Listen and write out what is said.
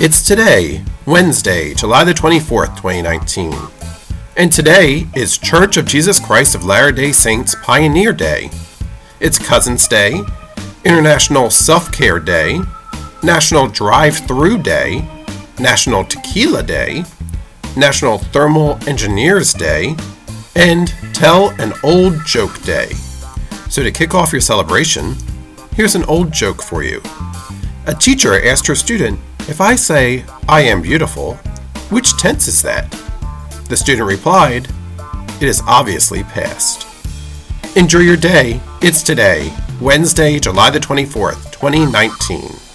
It's today, Wednesday, July the 24th, 2019. And today is Church of Jesus Christ of Latter day Saints Pioneer Day. It's Cousins Day, International Self Care Day, National Drive Through Day, National Tequila Day, National Thermal Engineers Day, and Tell an Old Joke Day. So, to kick off your celebration, here's an old joke for you. A teacher asked her student, If I say, I am beautiful, which tense is that? The student replied, It is obviously past. Enjoy your day. It's today, Wednesday, July the 24th, 2019.